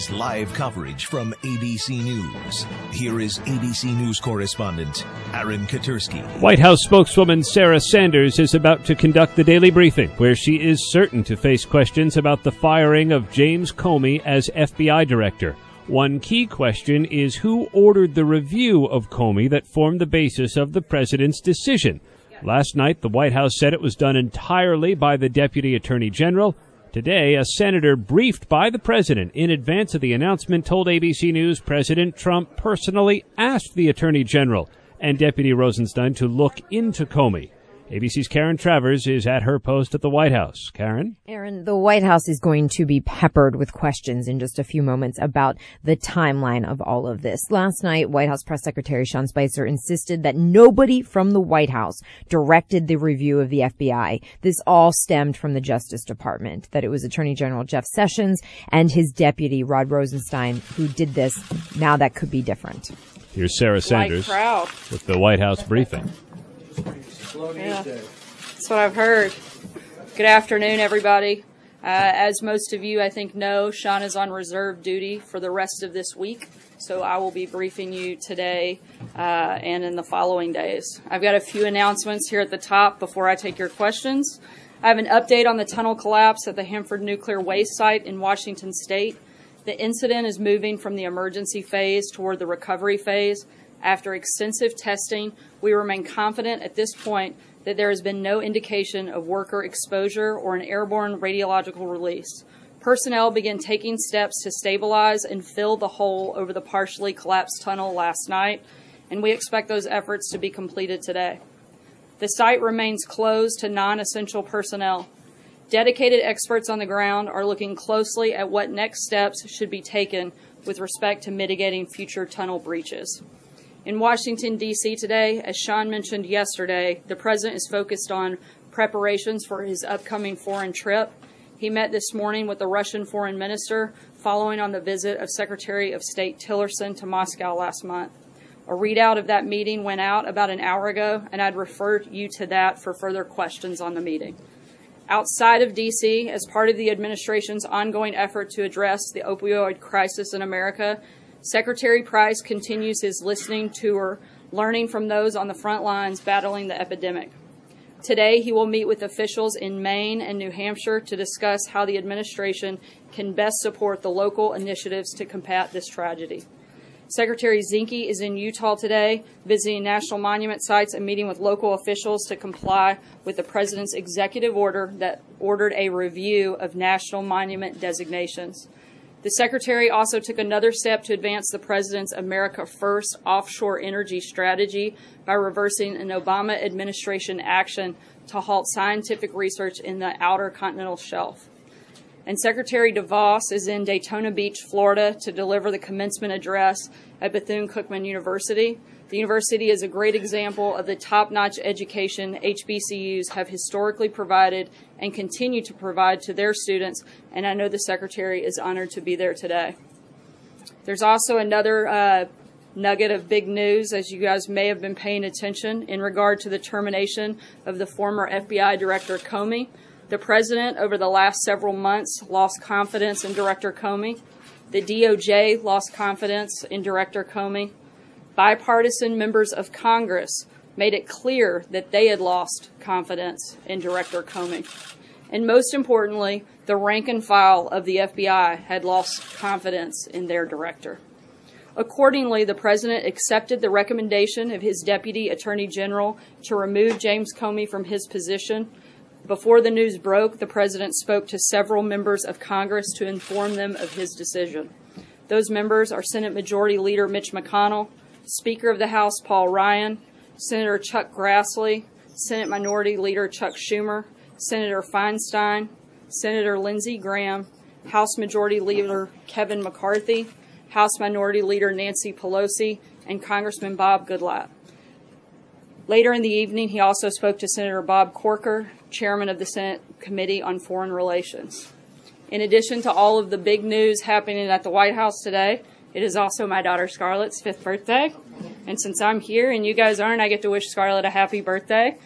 Is live coverage from ABC News. Here is ABC News correspondent Aaron Katersky. White House spokeswoman Sarah Sanders is about to conduct the daily briefing, where she is certain to face questions about the firing of James Comey as FBI director. One key question is who ordered the review of Comey that formed the basis of the president's decision. Last night, the White House said it was done entirely by the Deputy Attorney General. Today, a senator briefed by the president in advance of the announcement told ABC News President Trump personally asked the Attorney General and Deputy Rosenstein to look into Comey. ABC's Karen Travers is at her post at the White House. Karen? Aaron, the White House is going to be peppered with questions in just a few moments about the timeline of all of this. Last night, White House Press Secretary Sean Spicer insisted that nobody from the White House directed the review of the FBI. This all stemmed from the Justice Department, that it was Attorney General Jeff Sessions and his deputy, Rod Rosenstein, who did this. Now that could be different. Here's Sarah Sanders with the White House briefing. Yeah, that's what I've heard. Good afternoon, everybody. Uh, as most of you, I think, know, Sean is on reserve duty for the rest of this week, so I will be briefing you today uh, and in the following days. I've got a few announcements here at the top before I take your questions. I have an update on the tunnel collapse at the Hanford Nuclear Waste Site in Washington State. The incident is moving from the emergency phase toward the recovery phase. After extensive testing, we remain confident at this point that there has been no indication of worker exposure or an airborne radiological release. Personnel began taking steps to stabilize and fill the hole over the partially collapsed tunnel last night, and we expect those efforts to be completed today. The site remains closed to non essential personnel. Dedicated experts on the ground are looking closely at what next steps should be taken with respect to mitigating future tunnel breaches. In Washington, D.C. today, as Sean mentioned yesterday, the president is focused on preparations for his upcoming foreign trip. He met this morning with the Russian foreign minister following on the visit of Secretary of State Tillerson to Moscow last month. A readout of that meeting went out about an hour ago, and I'd refer you to that for further questions on the meeting. Outside of D.C., as part of the administration's ongoing effort to address the opioid crisis in America, Secretary Price continues his listening tour, learning from those on the front lines battling the epidemic. Today, he will meet with officials in Maine and New Hampshire to discuss how the administration can best support the local initiatives to combat this tragedy. Secretary Zinke is in Utah today, visiting national monument sites and meeting with local officials to comply with the President's executive order that ordered a review of national monument designations. The Secretary also took another step to advance the President's America First offshore energy strategy by reversing an Obama administration action to halt scientific research in the outer continental shelf. And Secretary DeVos is in Daytona Beach, Florida, to deliver the commencement address at Bethune Cookman University. The university is a great example of the top notch education HBCUs have historically provided and continue to provide to their students, and I know the Secretary is honored to be there today. There's also another uh, nugget of big news, as you guys may have been paying attention, in regard to the termination of the former FBI Director Comey. The President, over the last several months, lost confidence in Director Comey. The DOJ lost confidence in Director Comey bipartisan members of Congress made it clear that they had lost confidence in Director Comey. And most importantly, the rank and file of the FBI had lost confidence in their director. Accordingly, the president accepted the recommendation of his deputy attorney general to remove James Comey from his position. Before the news broke, the president spoke to several members of Congress to inform them of his decision. Those members are Senate Majority Leader Mitch McConnell, Speaker of the House Paul Ryan, Senator Chuck Grassley, Senate Minority Leader Chuck Schumer, Senator Feinstein, Senator Lindsey Graham, House Majority Leader Kevin McCarthy, House Minority Leader Nancy Pelosi, and Congressman Bob Goodlatte. Later in the evening, he also spoke to Senator Bob Corker, chairman of the Senate Committee on Foreign Relations. In addition to all of the big news happening at the White House today, it is also my daughter Scarlett's fifth birthday. And since I'm here and you guys aren't, I get to wish Scarlett a happy birthday.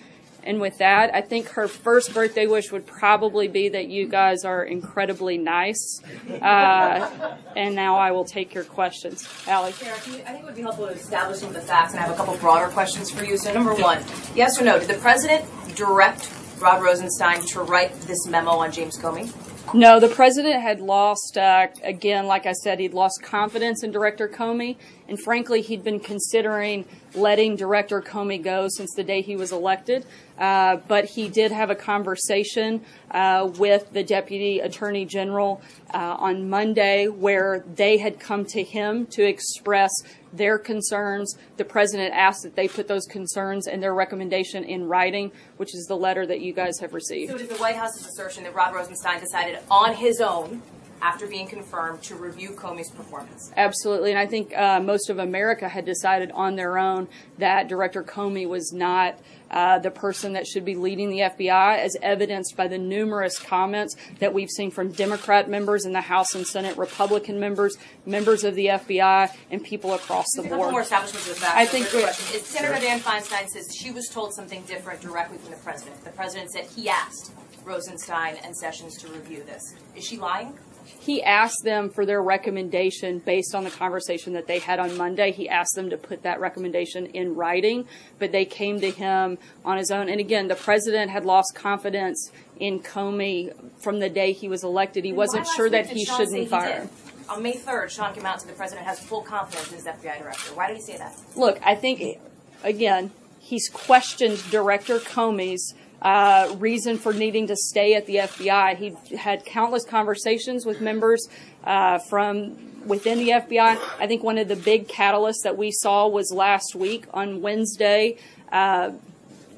And with that, I think her first birthday wish would probably be that you guys are incredibly nice. Uh, and now I will take your questions. Allie. Sarah, I think it would be helpful to establish some of the facts, and I have a couple broader questions for you. So, number one, yes or no, did the president direct Rod Rosenstein to write this memo on James Comey? No, the president had lost, uh, again, like I said, he'd lost confidence in Director Comey. And frankly, he'd been considering letting Director Comey go since the day he was elected. Uh, but he did have a conversation uh, with the Deputy Attorney General uh, on Monday where they had come to him to express their concerns. The president asked that they put those concerns and their recommendation in writing, which is the letter that you guys have received. So, the White House's assertion that Rod Rosenstein decided on his own after being confirmed to review Comey's performance. Absolutely, and I think uh, most of America had decided on their own that Director Comey was not uh, the person that should be leading the FBI, as evidenced by the numerous comments that we've seen from Democrat members in the House and Senate, Republican members, members of the FBI, and people across the board. more establishments of the facts. I think Senator Dianne Feinstein says she was told something different directly from the president. The president said he asked Rosenstein and Sessions to review this. Is she lying? He asked them for their recommendation based on the conversation that they had on Monday. He asked them to put that recommendation in writing, but they came to him on his own. And again, the president had lost confidence in Comey from the day he was elected. He wasn't sure that he shouldn't fire him. On May 3rd, Sean came out and said the president has full confidence in his FBI director. Why did he say that? Look, I think, again, he's questioned Director Comey's uh, reason for needing to stay at the FBI. He had countless conversations with members uh, from within the FBI. I think one of the big catalysts that we saw was last week on Wednesday. Uh,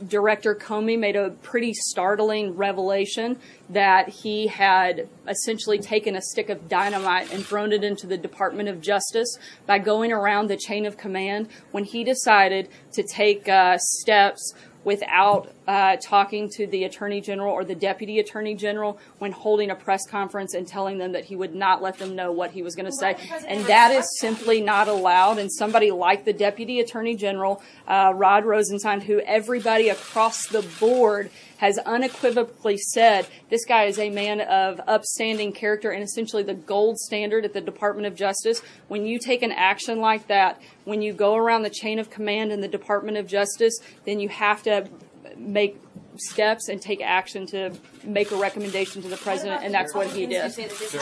Director Comey made a pretty startling revelation that he had essentially taken a stick of dynamite and thrown it into the Department of Justice by going around the chain of command when he decided to take uh, steps without uh, talking to the attorney general or the deputy attorney general when holding a press conference and telling them that he would not let them know what he was going to say. And that is simply not allowed. And somebody like the deputy attorney general, uh, Rod Rosenstein, who everybody across the board has unequivocally said this guy is a man of upstanding character and essentially the gold standard at the Department of Justice. When you take an action like that, when you go around the chain of command in the Department of Justice, then you have to make steps and take action to make a recommendation to the president, and that's what he did.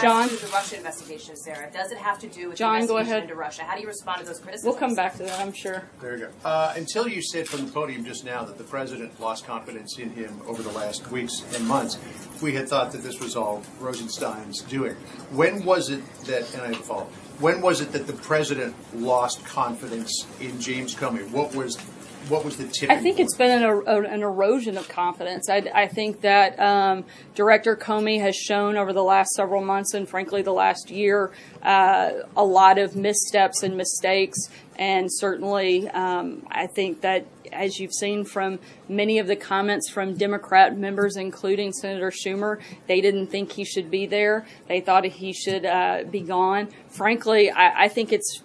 John, the Russia investigation, Sarah. Does it have to do with John, the go ahead. into Russia? How do you respond to those criticisms? We'll come back to that, I'm sure. There you go. Uh, until you said from the podium just now that the president lost confidence in him over the last weeks and months, we had thought that this was all Rosenstein's doing. When was it that, and I have a follow when was it that the president lost confidence in James Comey? What was what was the? I think it's been an, an erosion of confidence. I, I think that um, Director Comey has shown over the last several months and frankly the last year uh, a lot of missteps and mistakes. And certainly, um, I think that as you've seen from many of the comments from Democrat members, including Senator Schumer, they didn't think he should be there. They thought he should uh, be gone. Frankly, I, I think it's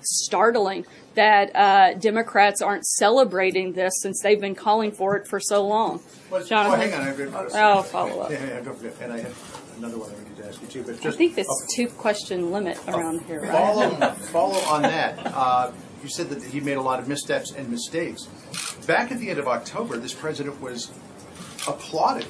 startling that uh, Democrats aren't celebrating this since they've been calling for it for so long. Well, Jonathan, well, hang on. Oh, follow up. Yeah, yeah, don't forget. And I have another one I need to ask you too. But just, I think this two question limit around here. Right? Follow, follow on that. Uh, you said that he made a lot of missteps and mistakes. Back at the end of October, this president was applauded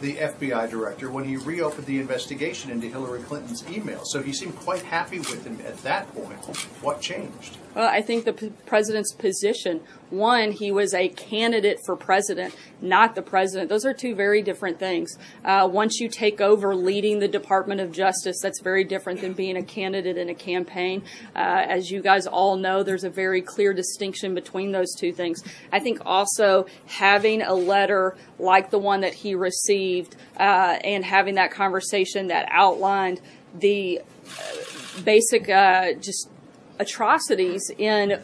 the FBI director when he reopened the investigation into Hillary Clinton's email. So he seemed quite happy with him at that point. What changed? Well, I think the p- president's position. One, he was a candidate for president, not the president. Those are two very different things. Uh, once you take over leading the Department of Justice, that's very different than being a candidate in a campaign. Uh, as you guys all know, there's a very clear distinction between those two things. I think also having a letter like the one that he received uh, and having that conversation that outlined the uh, basic uh, just atrocities in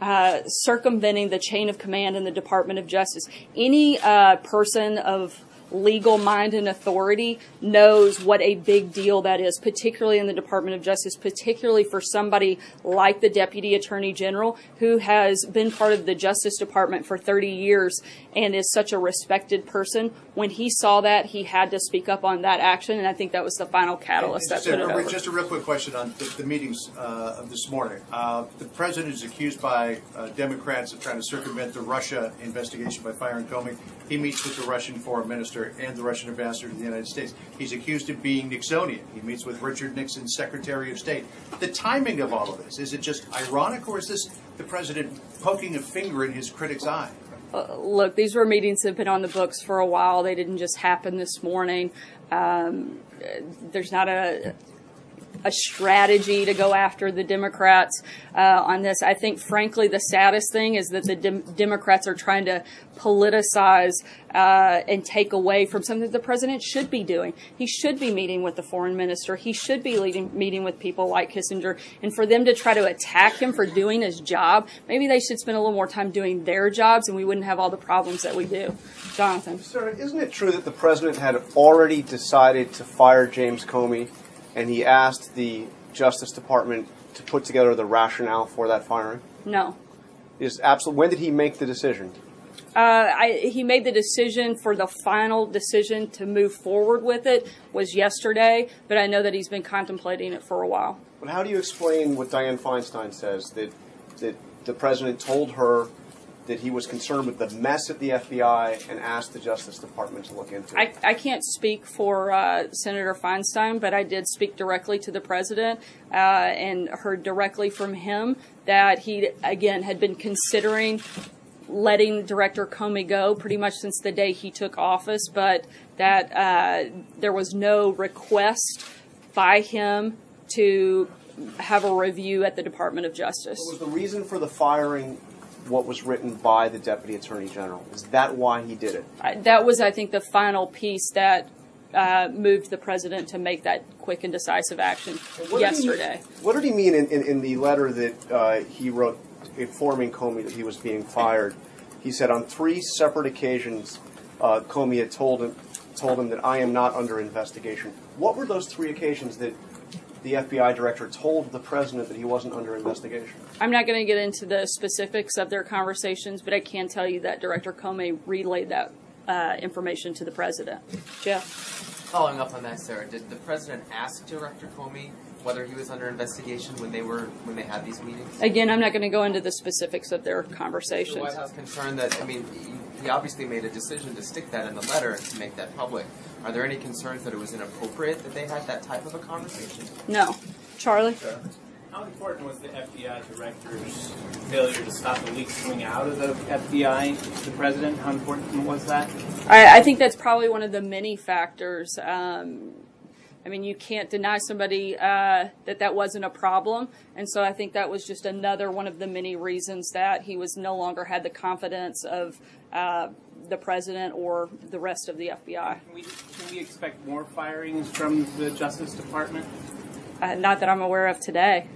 uh, circumventing the chain of command in the Department of Justice. Any uh, person of legal mind and authority knows what a big deal that is, particularly in the Department of Justice, particularly for somebody like the Deputy Attorney General who has been part of the Justice Department for 30 years and is such a respected person. When he saw that, he had to speak up on that action, and I think that was the final catalyst that put it over. Just a real quick question on the, the meetings uh, of this morning. Uh, the president is accused by uh, Democrats of trying to circumvent the Russia investigation by firing Comey. He meets with the Russian foreign minister and the Russian ambassador to the United States. He's accused of being Nixonian. He meets with Richard Nixon's Secretary of State. The timing of all of this, is it just ironic or is this the president poking a finger in his critic's eye? Uh, look, these were meetings that have been on the books for a while. They didn't just happen this morning. Um, there's not a a strategy to go after the Democrats uh, on this. I think, frankly, the saddest thing is that the Democrats are trying to politicize uh, and take away from something the president should be doing. He should be meeting with the foreign minister. He should be leading, meeting with people like Kissinger. And for them to try to attack him for doing his job, maybe they should spend a little more time doing their jobs, and we wouldn't have all the problems that we do. Jonathan, sir, isn't it true that the president had already decided to fire James Comey? And he asked the Justice Department to put together the rationale for that firing? No. Is absolute. When did he make the decision? Uh, I, he made the decision for the final decision to move forward with it was yesterday, but I know that he's been contemplating it for a while. But how do you explain what Dianne Feinstein says that that the president told her that he was concerned with the mess at the FBI and asked the Justice Department to look into it? I, I can't speak for uh, Senator Feinstein, but I did speak directly to the president uh, and heard directly from him that he, again, had been considering letting Director Comey go pretty much since the day he took office, but that uh, there was no request by him to have a review at the Department of Justice. was the reason for the firing what was written by the Deputy Attorney General? Is that why he did it? that was, I think, the final piece that uh, moved the president to make that quick and decisive action what yesterday. Did he, what did he mean in, in, in the letter that uh, he wrote informing Comey that he was being fired? He said on three separate occasions, uh, Comey had told him told him that I am not under investigation. What were those three occasions that the FBI director told the president that he wasn't under investigation? I'm not going to get into the specifics of their conversations, but I can tell you that Director Comey relayed that uh, information to the president. Jeff? Following up on that, Sarah, did the president ask Director Comey whether he was under investigation when they were when they had these meetings? Again, I'm not going to go into the specifics of their conversations. The White House concerned that I mean, he obviously made a decision to stick that in the letter and to make that public. Are there any concerns that it was inappropriate that they had that type of a conversation? No. Charlie? Sure. How important was the FBI director's failure to stop the leaks coming out of the FBI to the president? How important was that? I, I think that's probably one of the many factors. Um, I mean, you can't deny somebody uh, that that wasn't a problem, and so I think that was just another one of the many reasons that he was no longer had the confidence of uh, the president or the rest of the FBI. Can we, can we expect more firings from the Justice Department? Uh, not that I'm aware of today.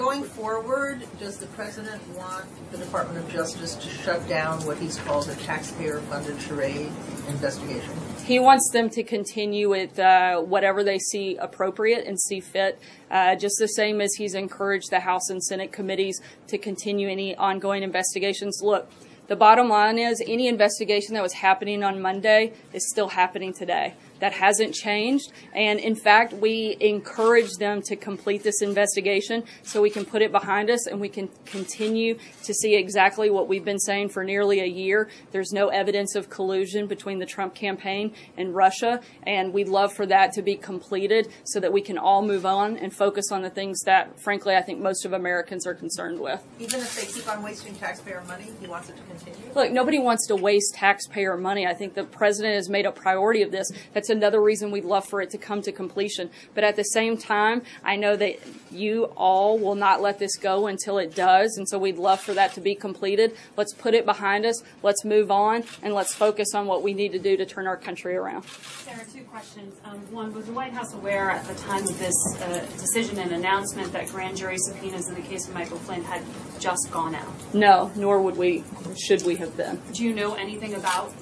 Going forward, does the president want the Department of Justice to shut down what he's called a taxpayer-funded charade investigation? He wants them to continue with uh, whatever they see appropriate and see fit, uh, just the same as he's encouraged the House and Senate committees to continue any ongoing investigations. Look, the bottom line is any investigation that was happening on Monday is still happening today. That hasn't changed. And in fact, we encourage them to complete this investigation so we can put it behind us and we can continue to see exactly what we've been saying for nearly a year. There's no evidence of collusion between the Trump campaign and Russia. And we'd love for that to be completed so that we can all move on and focus on the things that, frankly, I think most of Americans are concerned with. Even if they keep on wasting taxpayer money, he wants it to continue? Look, nobody wants to waste taxpayer money. I think the president has made a priority of this. That's another reason we'd love for it to come to completion. But at the same time, I know that you all will not let this go until it does. And so we'd love for that to be completed. Let's put it behind us. Let's move on and let's focus on what we need to do to turn our country around. Sarah, two questions. Um, one, was the White House aware at the time of this uh, decision and announcement that grand jury subpoenas in the case of Michael Flynn had just gone out? No, nor would we, should we have been. Do you know anything about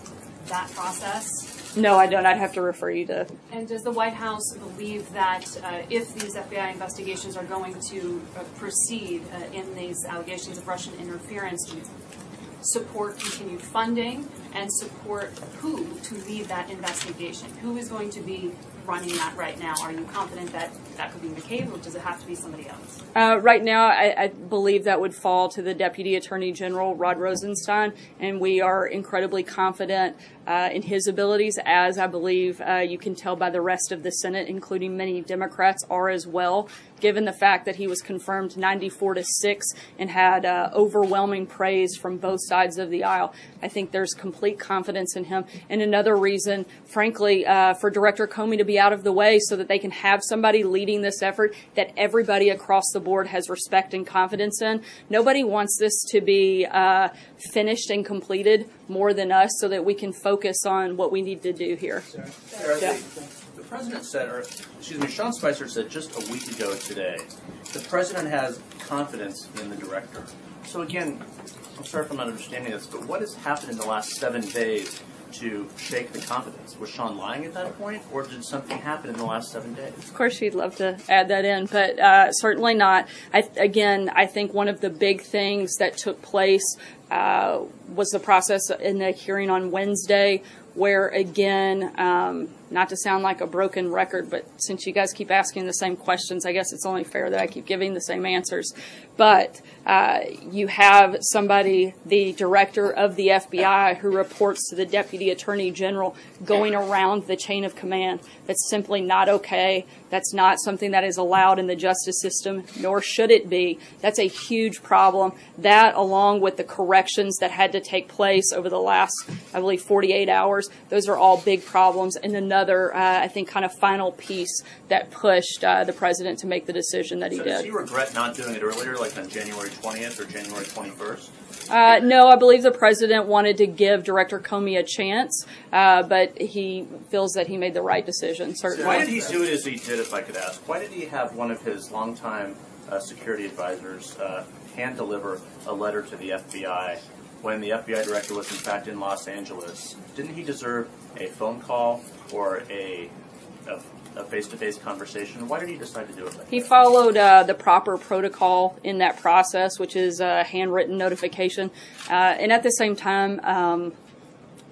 that process? No, I don't. I'd have to refer you to. And does the White House believe that uh, if these FBI investigations are going to uh, proceed uh, in these allegations of Russian interference, support continued funding and support who to lead that investigation? Who is going to be running that right now? Are you confident that that could be McCabe, or does it have to be somebody else? Uh, right now, I, I, believe that would fall to the Deputy Attorney General, Rod Rosenstein, and we are incredibly confident uh, in his abilities, as I believe uh, you can tell by the rest of the Senate, including many Democrats, are as well, given the fact that he was confirmed 94 to 6 and had uh, overwhelming praise from both sides of the aisle. I think there's complete confidence in him. And another reason, frankly, uh, for Director Comey to be out of the way so that they can have somebody leading this effort that everybody across the board has respect and confidence in. Nobody wants this to be uh, finished and completed more than us so that we can focus on what we need to do here. Sarah, Sarah, yeah. the, the president said, or excuse me, Sean Spicer said just a week ago today, the president has confidence in the director. So again, I'm sorry if I'm not understanding this, but what has happened in the last seven days to shake the confidence? Was Sean lying at that point, or did something happen in the last seven days? Of course, she'd love to add that in, but uh, certainly not. I, again, I think one of the big things that took place was the process in the hearing on Wednesday, where again, um, not to sound like a broken record, but since you guys keep asking the same questions, I guess it's only fair that I keep giving the same answers. But uh, you have somebody, the director of the FBI, who reports to the deputy attorney general going around the chain of command. That's simply not okay. That's not something that is allowed in the justice system, nor should it be. That's a huge problem. That, along with the corrections that had to take place over the last, I believe, 48 hours, those are all big problems. And another, uh, I think, kind of final piece that pushed uh, the president to make the decision that he so did. Does he regret not doing it earlier, like on January 20th or January 21st? Uh, no, I believe the president wanted to give Director Comey a chance, uh, but he feels that he made the right decision. Certainly. Why did he do it as he did, if I could ask? Why did he have one of his longtime uh, security advisors uh, hand deliver a letter to the FBI when the FBI director was in fact in Los Angeles? Didn't he deserve a phone call or a, a a face-to-face conversation. Why did he decide to do it? Like he followed uh, the proper protocol in that process, which is a handwritten notification, uh, and at the same time. Um,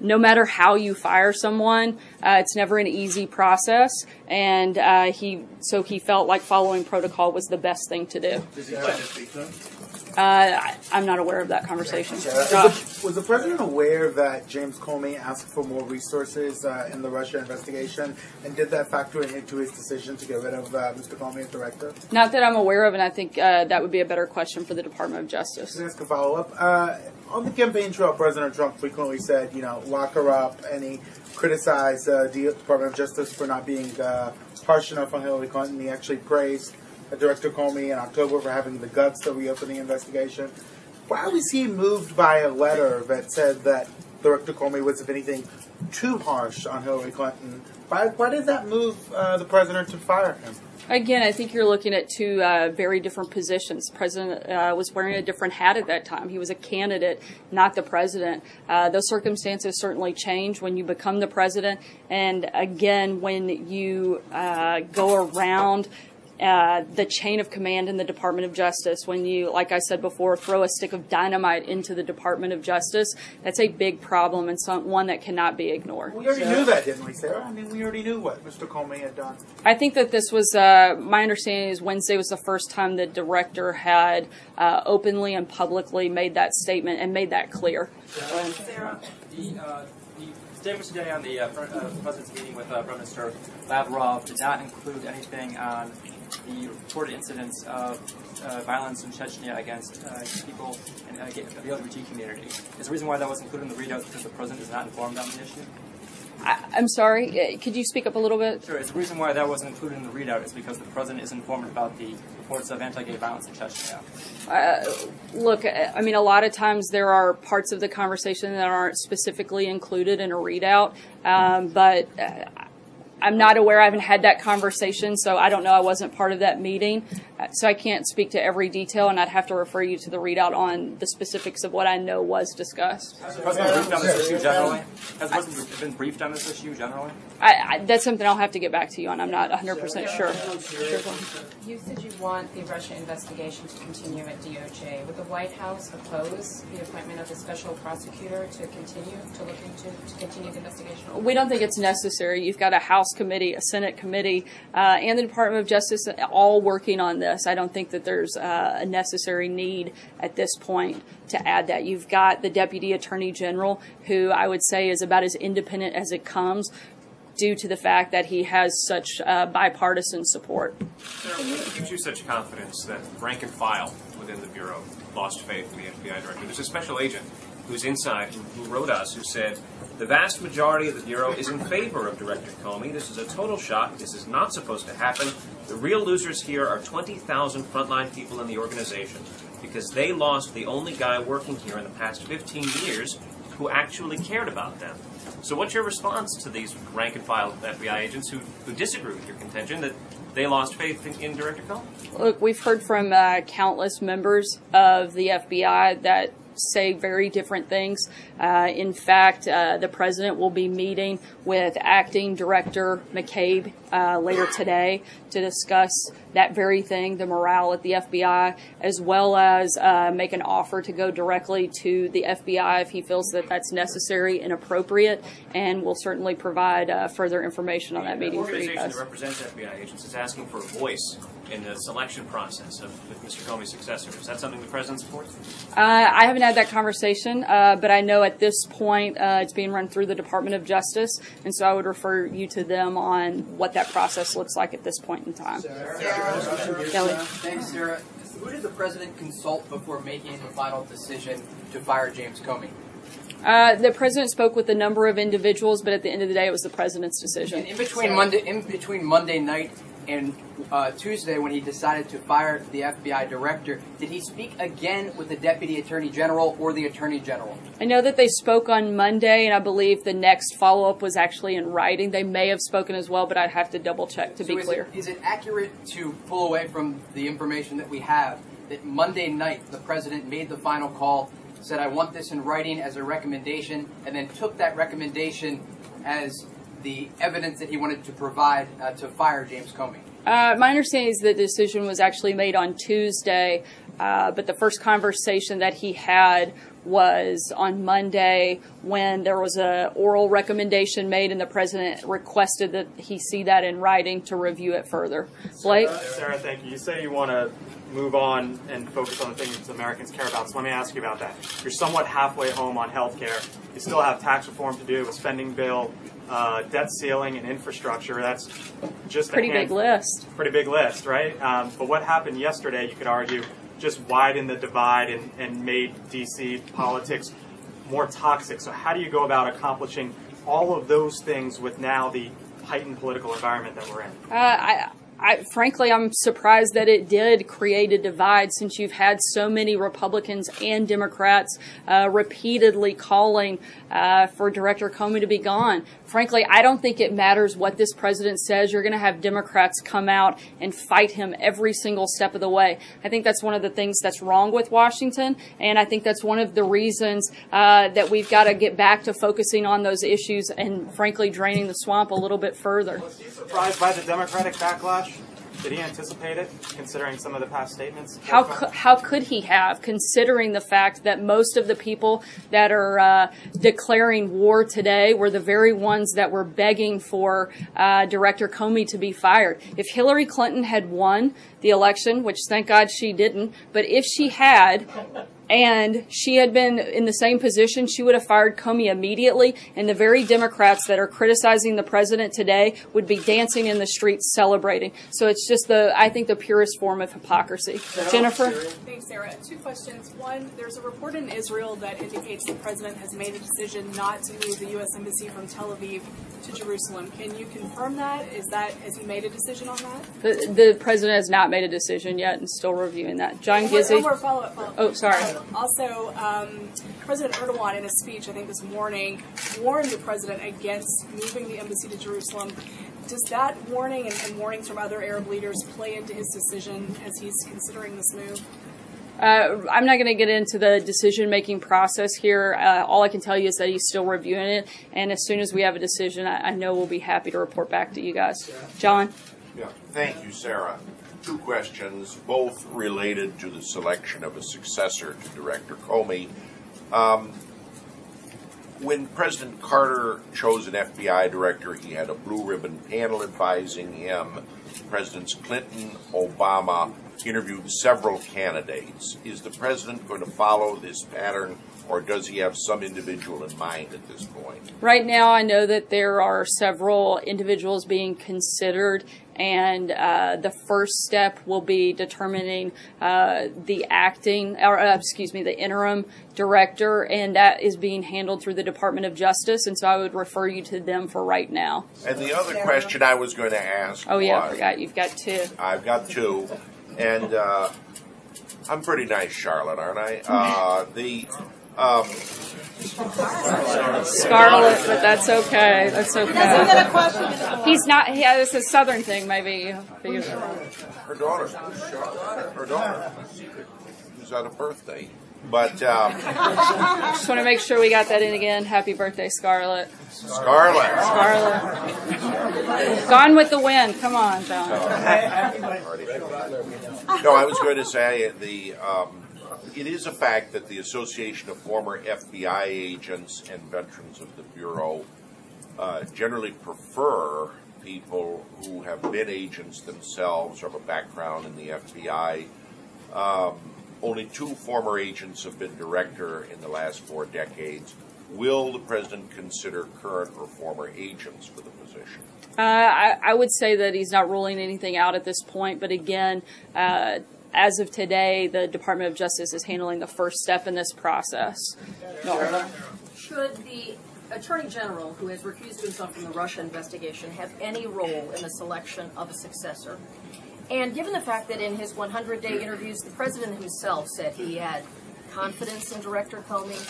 no matter how you fire someone, uh, it's never an easy process, and uh, he so he felt like following protocol was the best thing to do. Does he plan to speak to him? Uh, I, am not aware of that conversation. Was the, was the, president aware that James Comey asked for more resources uh, in the Russia investigation, and did that factor into his decision to get rid of uh, Mr. Comey as director? Not that I'm aware of, and I think uh, that would be a better question for the Department of Justice. Can I ask a follow up? Uh, on the campaign trail, President Trump frequently said, you know, lock her up, and he criticized uh, the Department of Justice for not being harsh enough on Hillary Clinton. He actually praised Director Comey in October for having the guts to reopen the investigation. Why was he moved by a letter that said that Director Comey was, if anything, too harsh on Hillary Clinton? Why, why did that move uh, the president to fire him? Again, I think you're looking at two uh, very different positions. The president uh, was wearing a different hat at that time. He was a candidate, not the president. Uh, those circumstances certainly change when you become the president. And again, when you uh, go around uh, the chain of command in the Department of Justice. When you, like I said before, throw a stick of dynamite into the Department of Justice, that's a big problem and some, one that cannot be ignored. We already knew that, didn't we, Sarah? I mean, we already knew what Mr. Comey had done. I think that this was, uh, my understanding is Wednesday was the first time the director had uh, openly and publicly made that statement and made that clear. Sarah, the, uh, the statement today on the uh, uh, president's meeting with uh, Prime Minister Lavrov did not include anything on the reported incidents of uh, violence in Chechnya against uh, people in uh, the LGBT community. Is the reason why that was included in the readout because the president is not informed on the issue? I, am sorry, uh, could you speak up a little bit? Sure, it's the reason why that wasn't included in the readout is because the president is informed about the reports of anti-gay violence in Chechnya. Uh, look, uh, I mean, a lot of times there are parts of the conversation that aren't specifically included in a readout, um, but uh, I'm not aware. I haven't had that conversation, so I don't know. I wasn't part of that meeting, uh, so I can't speak to every detail, and I'd have to refer you to the readout on the specifics of what I know was discussed. Has the president briefed on this issue generally? Has the president been briefed on this issue generally? I, I, that's something I'll have to get back to you on. I'm not 100% sure. You said you want the Russia investigation to continue at DOJ. Would the White House oppose the appointment of a special prosecutor to continue to look into to continue the investigation? We don't think it's necessary. You've got a House committee, a Senate committee, uh, and the Department of Justice all working on this. I don't think that there's uh, a necessary need at this point to add that. You've got the Deputy Attorney General, who I would say is about as independent as it comes, due to the fact that he has such uh, bipartisan support. Sarah, what gives you such confidence that rank and file within the Bureau lost faith in the FBI director? There's a special agent who's inside who, who wrote us who said the vast majority of the Bureau is in favor of Director Comey. This is a total shock. This is not supposed to happen. The real losers here are 20,000 frontline people in the organization because they lost the only guy working here in the past 15 years who actually cared about them. So, what's your response to these rank and file FBI agents who, who disagree with your contention that they lost faith in, in Director Comey? Look, we've heard from uh, countless members of the FBI that say very different things. Uh, in fact, uh, the president will be meeting with acting director McCabe uh, later today to discuss that very thing, the morale at the FBI, as well as uh, make an offer to go directly to the FBI if he feels that that's necessary and appropriate. And we'll certainly provide uh, further information on that meeting for you guys. that represents FBI agents is asking for a voice in the selection process of Mr. Comey's successor. Is that something the president supports? Uh, I haven't had that conversation, uh, but I know at this point uh, it's being run through the Department of Justice, and so I would refer you to them on what that process looks like at this point in time. Sarah. Sarah. Kelly. Thanks, Sarah. Who did the president consult before making the final decision to fire James Comey? Uh, the president spoke with a number of individuals, but at the end of the day, it was the president's decision. And in between Monday, in between Monday night and uh, Tuesday, when he decided to fire the FBI director, did he speak again with the deputy attorney general or the attorney general? I know that they spoke on Monday, and I believe the next follow up was actually in writing. They may have spoken as well, but I'd have to double check to so be is clear. It, is it accurate to pull away from the information that we have that Monday night the president made the final call, said, I want this in writing as a recommendation, and then took that recommendation as the evidence that he wanted to provide uh, to fire James Comey? Uh, my understanding is the decision was actually made on Tuesday, uh, but the first conversation that he had was on Monday when there was a oral recommendation made and the president requested that he see that in writing to review it further. Blake? Sarah, Sarah thank you. You say you want to move on and focus on the things Americans care about. So let me ask you about that. You're somewhat halfway home on health care. You still have tax reform to do, a spending bill, uh, debt ceiling, and infrastructure. That's just a pretty big list. Pretty big list, right? Um, but what happened yesterday, you could argue, just widened the divide and, and made DC politics more toxic. So how do you go about accomplishing all of those things with now the heightened political environment that we're in? Uh, I I, frankly, I'm surprised that it did create a divide since you've had so many Republicans and Democrats uh, repeatedly calling uh, for Director Comey to be gone. Frankly, I don't think it matters what this president says. You're going to have Democrats come out and fight him every single step of the way. I think that's one of the things that's wrong with Washington, and I think that's one of the reasons uh, that we've got to get back to focusing on those issues and, frankly, draining the swamp a little bit further. Surprised by the Democratic backlash? Did he anticipate it, considering some of the past statements? How how could he have, considering the fact that most of the people that are uh, declaring war today were the very ones that were begging for uh, Director Comey to be fired? If Hillary Clinton had won the election, which thank God she didn't, but if she had, and she had been in the same position, she would have fired Comey immediately. And the very Democrats that are criticizing the president today would be dancing in the streets celebrating. So it's just the, I think, the purest form of hypocrisy. Jennifer? Thanks, Sarah. Two questions. One, there's a report in Israel that indicates the president has made a decision not to move the U.S. Embassy from Tel Aviv to Jerusalem. Can you confirm that? Is that, has he made a decision on that? The, the president has not made a decision yet and still reviewing that. John Gizzi? One more follow-up. Follow oh, sorry. Also, um, President Erdogan, in a speech, I think this morning, warned the president against moving the embassy to Jerusalem. Does that warning and, and warnings from other Arab leaders play into his decision as he's considering this move? Uh, I'm not going to get into the decision making process here. Uh, all I can tell you is that he's still reviewing it, and as soon as we have a decision, I, I know we'll be happy to report back to you guys. John? Yeah, thank you, Sarah two questions, both related to the selection of a successor to Director Comey. Um, when President Carter chose an FBI director, he had a blue ribbon panel advising him. Presidents Clinton, Obama interviewed several candidates. Is the president going to follow this pattern, or does he have some individual in mind at this point? Right now, I know that there are several individuals being considered and uh, the first step will be determining uh, the acting, or uh, excuse me, the interim director, and that is being handled through the Department of Justice. And so I would refer you to them for right now. And the other question I was going to ask. Oh yeah, was, I forgot. You've got two. I've got two, and uh, I'm pretty nice, Charlotte, aren't I? Uh, the um, Scarlett, but that's okay. That's okay. He's not. Yeah, it's a southern thing. Maybe. Her daughter. Her daughter. Who's on a birthday. But um, just want to make sure we got that in again. Happy birthday, Scarlett. Scarlett. Scarlett. Gone with the wind. Come on, John. no, I was going to say the. Um, it is a fact that the Association of Former FBI Agents and Veterans of the Bureau uh, generally prefer people who have been agents themselves or have a background in the FBI. Um, only two former agents have been director in the last four decades. Will the president consider current or former agents for the position? Uh, I, I, would say that he's not ruling anything out at this point, but again, uh, as of today, the Department of Justice is handling the first step in this process. Norma? Should the Attorney General, who has recused himself from the Russia investigation, have any role in the selection of a successor? And given the fact that in his 100 day interviews, the president himself said he had confidence in Director Comey,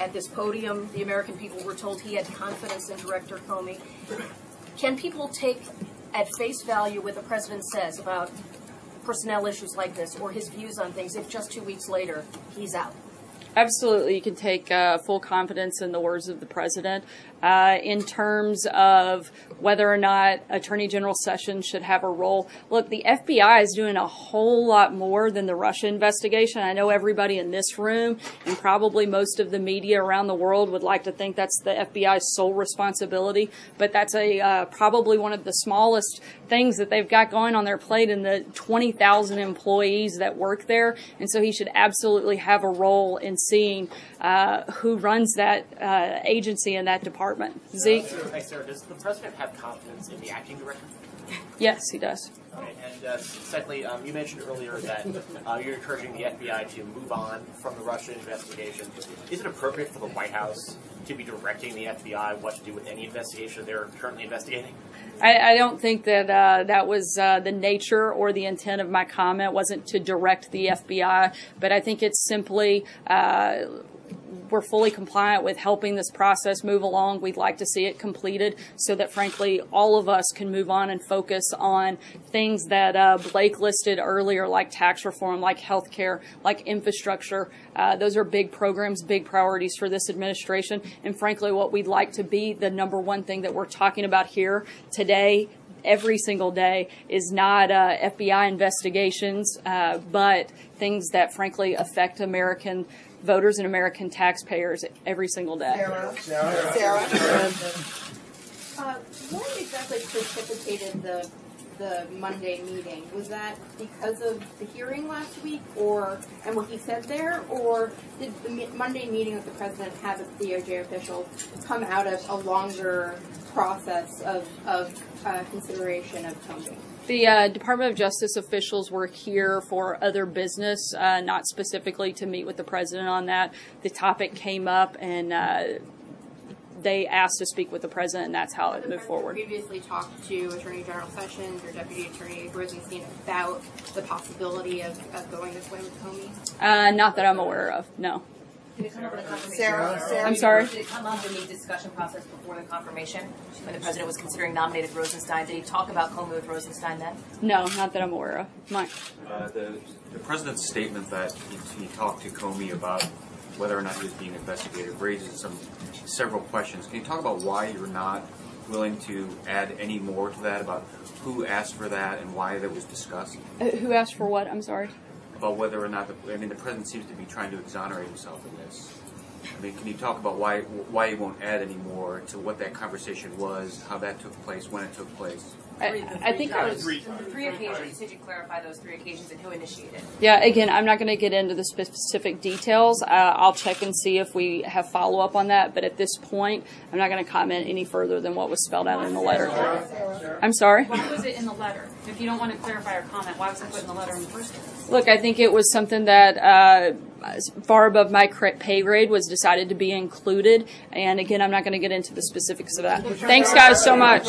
at this podium, the American people were told he had confidence in Director Comey. Can people take at face value what the president says about personnel issues like this or his views on things if just two weeks later he's out? Absolutely, you can take uh, full confidence in the words of the president. Uh, in terms of whether or not Attorney General Sessions should have a role. Look, the FBI is doing a whole lot more than the Russia investigation. I know everybody in this room and probably most of the media around the world would like to think that's the FBI's sole responsibility, but that's a uh, probably one of the smallest things that they've got going on their plate in the 20,000 employees that work there. And so he should absolutely have a role in seeing uh, who runs that uh, agency and that department. Zeke? Hi, Sarah. Does the president have confidence in the acting director? Yes, he does. Okay, and uh, secondly, um, you mentioned earlier that uh, you're encouraging the FBI to move on from the Russia investigation. Is it appropriate for the White House to be directing the FBI what to do with any investigation they're currently investigating? I, I don't think that uh, that was uh, the nature or the intent of my comment. wasn't to direct the FBI, but I think it's simply uh, we're fully compliant with helping this process move along. We'd like to see it completed so that, frankly, all of us can move on and focus on things that uh, Blake listed earlier, like tax reform, like health care, like infrastructure. Uh, those are big programs, big priorities for this administration. And frankly, what we'd like to be the number one thing that we're talking about here today every single day is not uh, FBI investigations, uh, but things that frankly affect American voters and American taxpayers every single day. Sarah. Sarah. Sarah. Uh, what exactly precipitated the the Monday meeting? Was that because of the hearing last week, or and what he said there, or did the Monday meeting with the president have a DOJ official come out of a longer process of of uh, consideration of Comey? The uh, Department of Justice officials were here for other business, uh, not specifically to meet with the president on that. The topic came up, and uh, they asked to speak with the president, and that's how it moved forward. Previously talked to Attorney General Sessions or Deputy Attorney Rosenstein about the possibility of, of going this way with Comey. Uh, not that I'm aware of. No. Sarah, Sarah, I'm sorry. Did it come up in the discussion process before the confirmation when the president was considering nominating Rosenstein? Did he talk about Comey with Rosenstein then? No, not that I'm aware of. Mike. Uh, the, the president's statement that he, he talked to Comey about whether or not he was being investigated raises some several questions. Can you talk about why you're not willing to add any more to that about who asked for that and why that was discussed? Uh, who asked for what? I'm sorry. About whether or not the I mean the president seems to be trying to exonerate himself in this. I mean, can you talk about why why you won't add any more to what that conversation was, how that took place, when it took place? I, I think I was. Three, three occasions. Did you clarify those three occasions and who initiated? Yeah, again, I'm not going to get into the specific details. Uh, I'll check and see if we have follow up on that. But at this point, I'm not going to comment any further than what was spelled out in the letter. I'm sorry. Why was it in the letter? If you don't want to clarify or comment, why was it put in the letter in the first place? Look, I think it was something that uh, far above my pay grade was decided to be included. And again, I'm not going to get into the specifics of that. Thanks, guys, so much.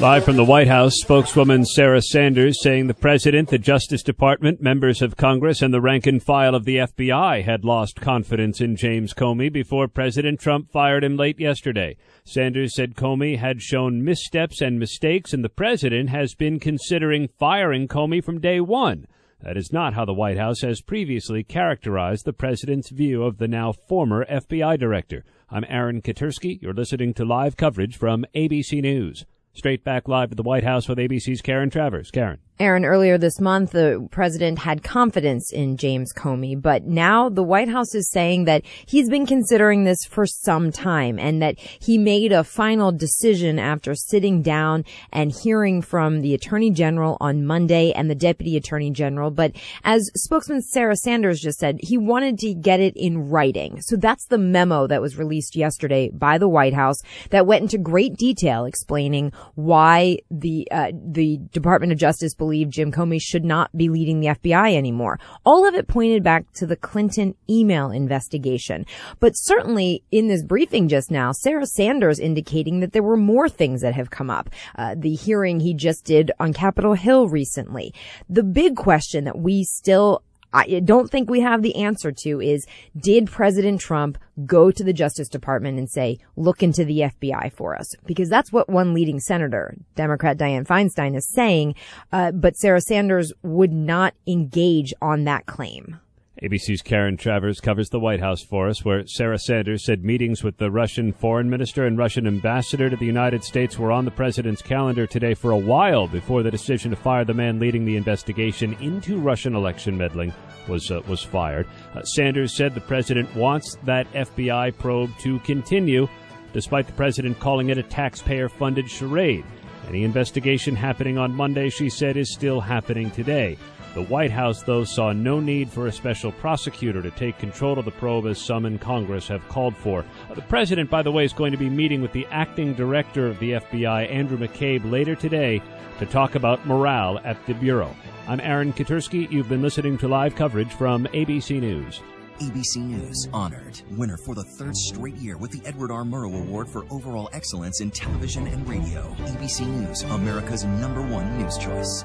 Live from the White House, spokeswoman Sarah Sanders saying the president, the Justice Department, members of Congress, and the rank and file of the FBI had lost confidence in James Comey before President Trump fired him late yesterday. Sanders said Comey had shown missteps and mistakes, and the president has been considering firing Comey from day one. That is not how the White House has previously characterized the president's view of the now former FBI director. I'm Aaron Katersky. You're listening to live coverage from ABC News. Straight back live at the White House with ABC's Karen Travers. Karen. Aaron, earlier this month, the president had confidence in James Comey, but now the White House is saying that he's been considering this for some time and that he made a final decision after sitting down and hearing from the Attorney General on Monday and the Deputy Attorney General. But as spokesman Sarah Sanders just said, he wanted to get it in writing. So that's the memo that was released yesterday by the White House that went into great detail explaining why the, uh, the Department of Justice believed Jim Comey should not be leading the FBI anymore. All of it pointed back to the Clinton email investigation. But certainly in this briefing just now, Sarah Sanders indicating that there were more things that have come up. Uh, the hearing he just did on Capitol Hill recently. The big question that we still I don't think we have the answer to is did President Trump go to the Justice Department and say, look into the FBI for us? Because that's what one leading senator, Democrat Dianne Feinstein, is saying. Uh, but Sarah Sanders would not engage on that claim. ABC's Karen Travers covers the White House for us, where Sarah Sanders said meetings with the Russian foreign minister and Russian ambassador to the United States were on the president's calendar today for a while before the decision to fire the man leading the investigation into Russian election meddling was uh, was fired. Uh, Sanders said the president wants that FBI probe to continue, despite the president calling it a taxpayer-funded charade. Any investigation happening on Monday, she said, is still happening today. The White House, though, saw no need for a special prosecutor to take control of the probe as some in Congress have called for. Uh, the president, by the way, is going to be meeting with the acting director of the FBI, Andrew McCabe, later today to talk about morale at the Bureau. I'm Aaron Katersky. You've been listening to live coverage from ABC News. ABC News honored winner for the third straight year with the Edward R. Murrow Award for Overall Excellence in Television and Radio. ABC News, America's number one news choice.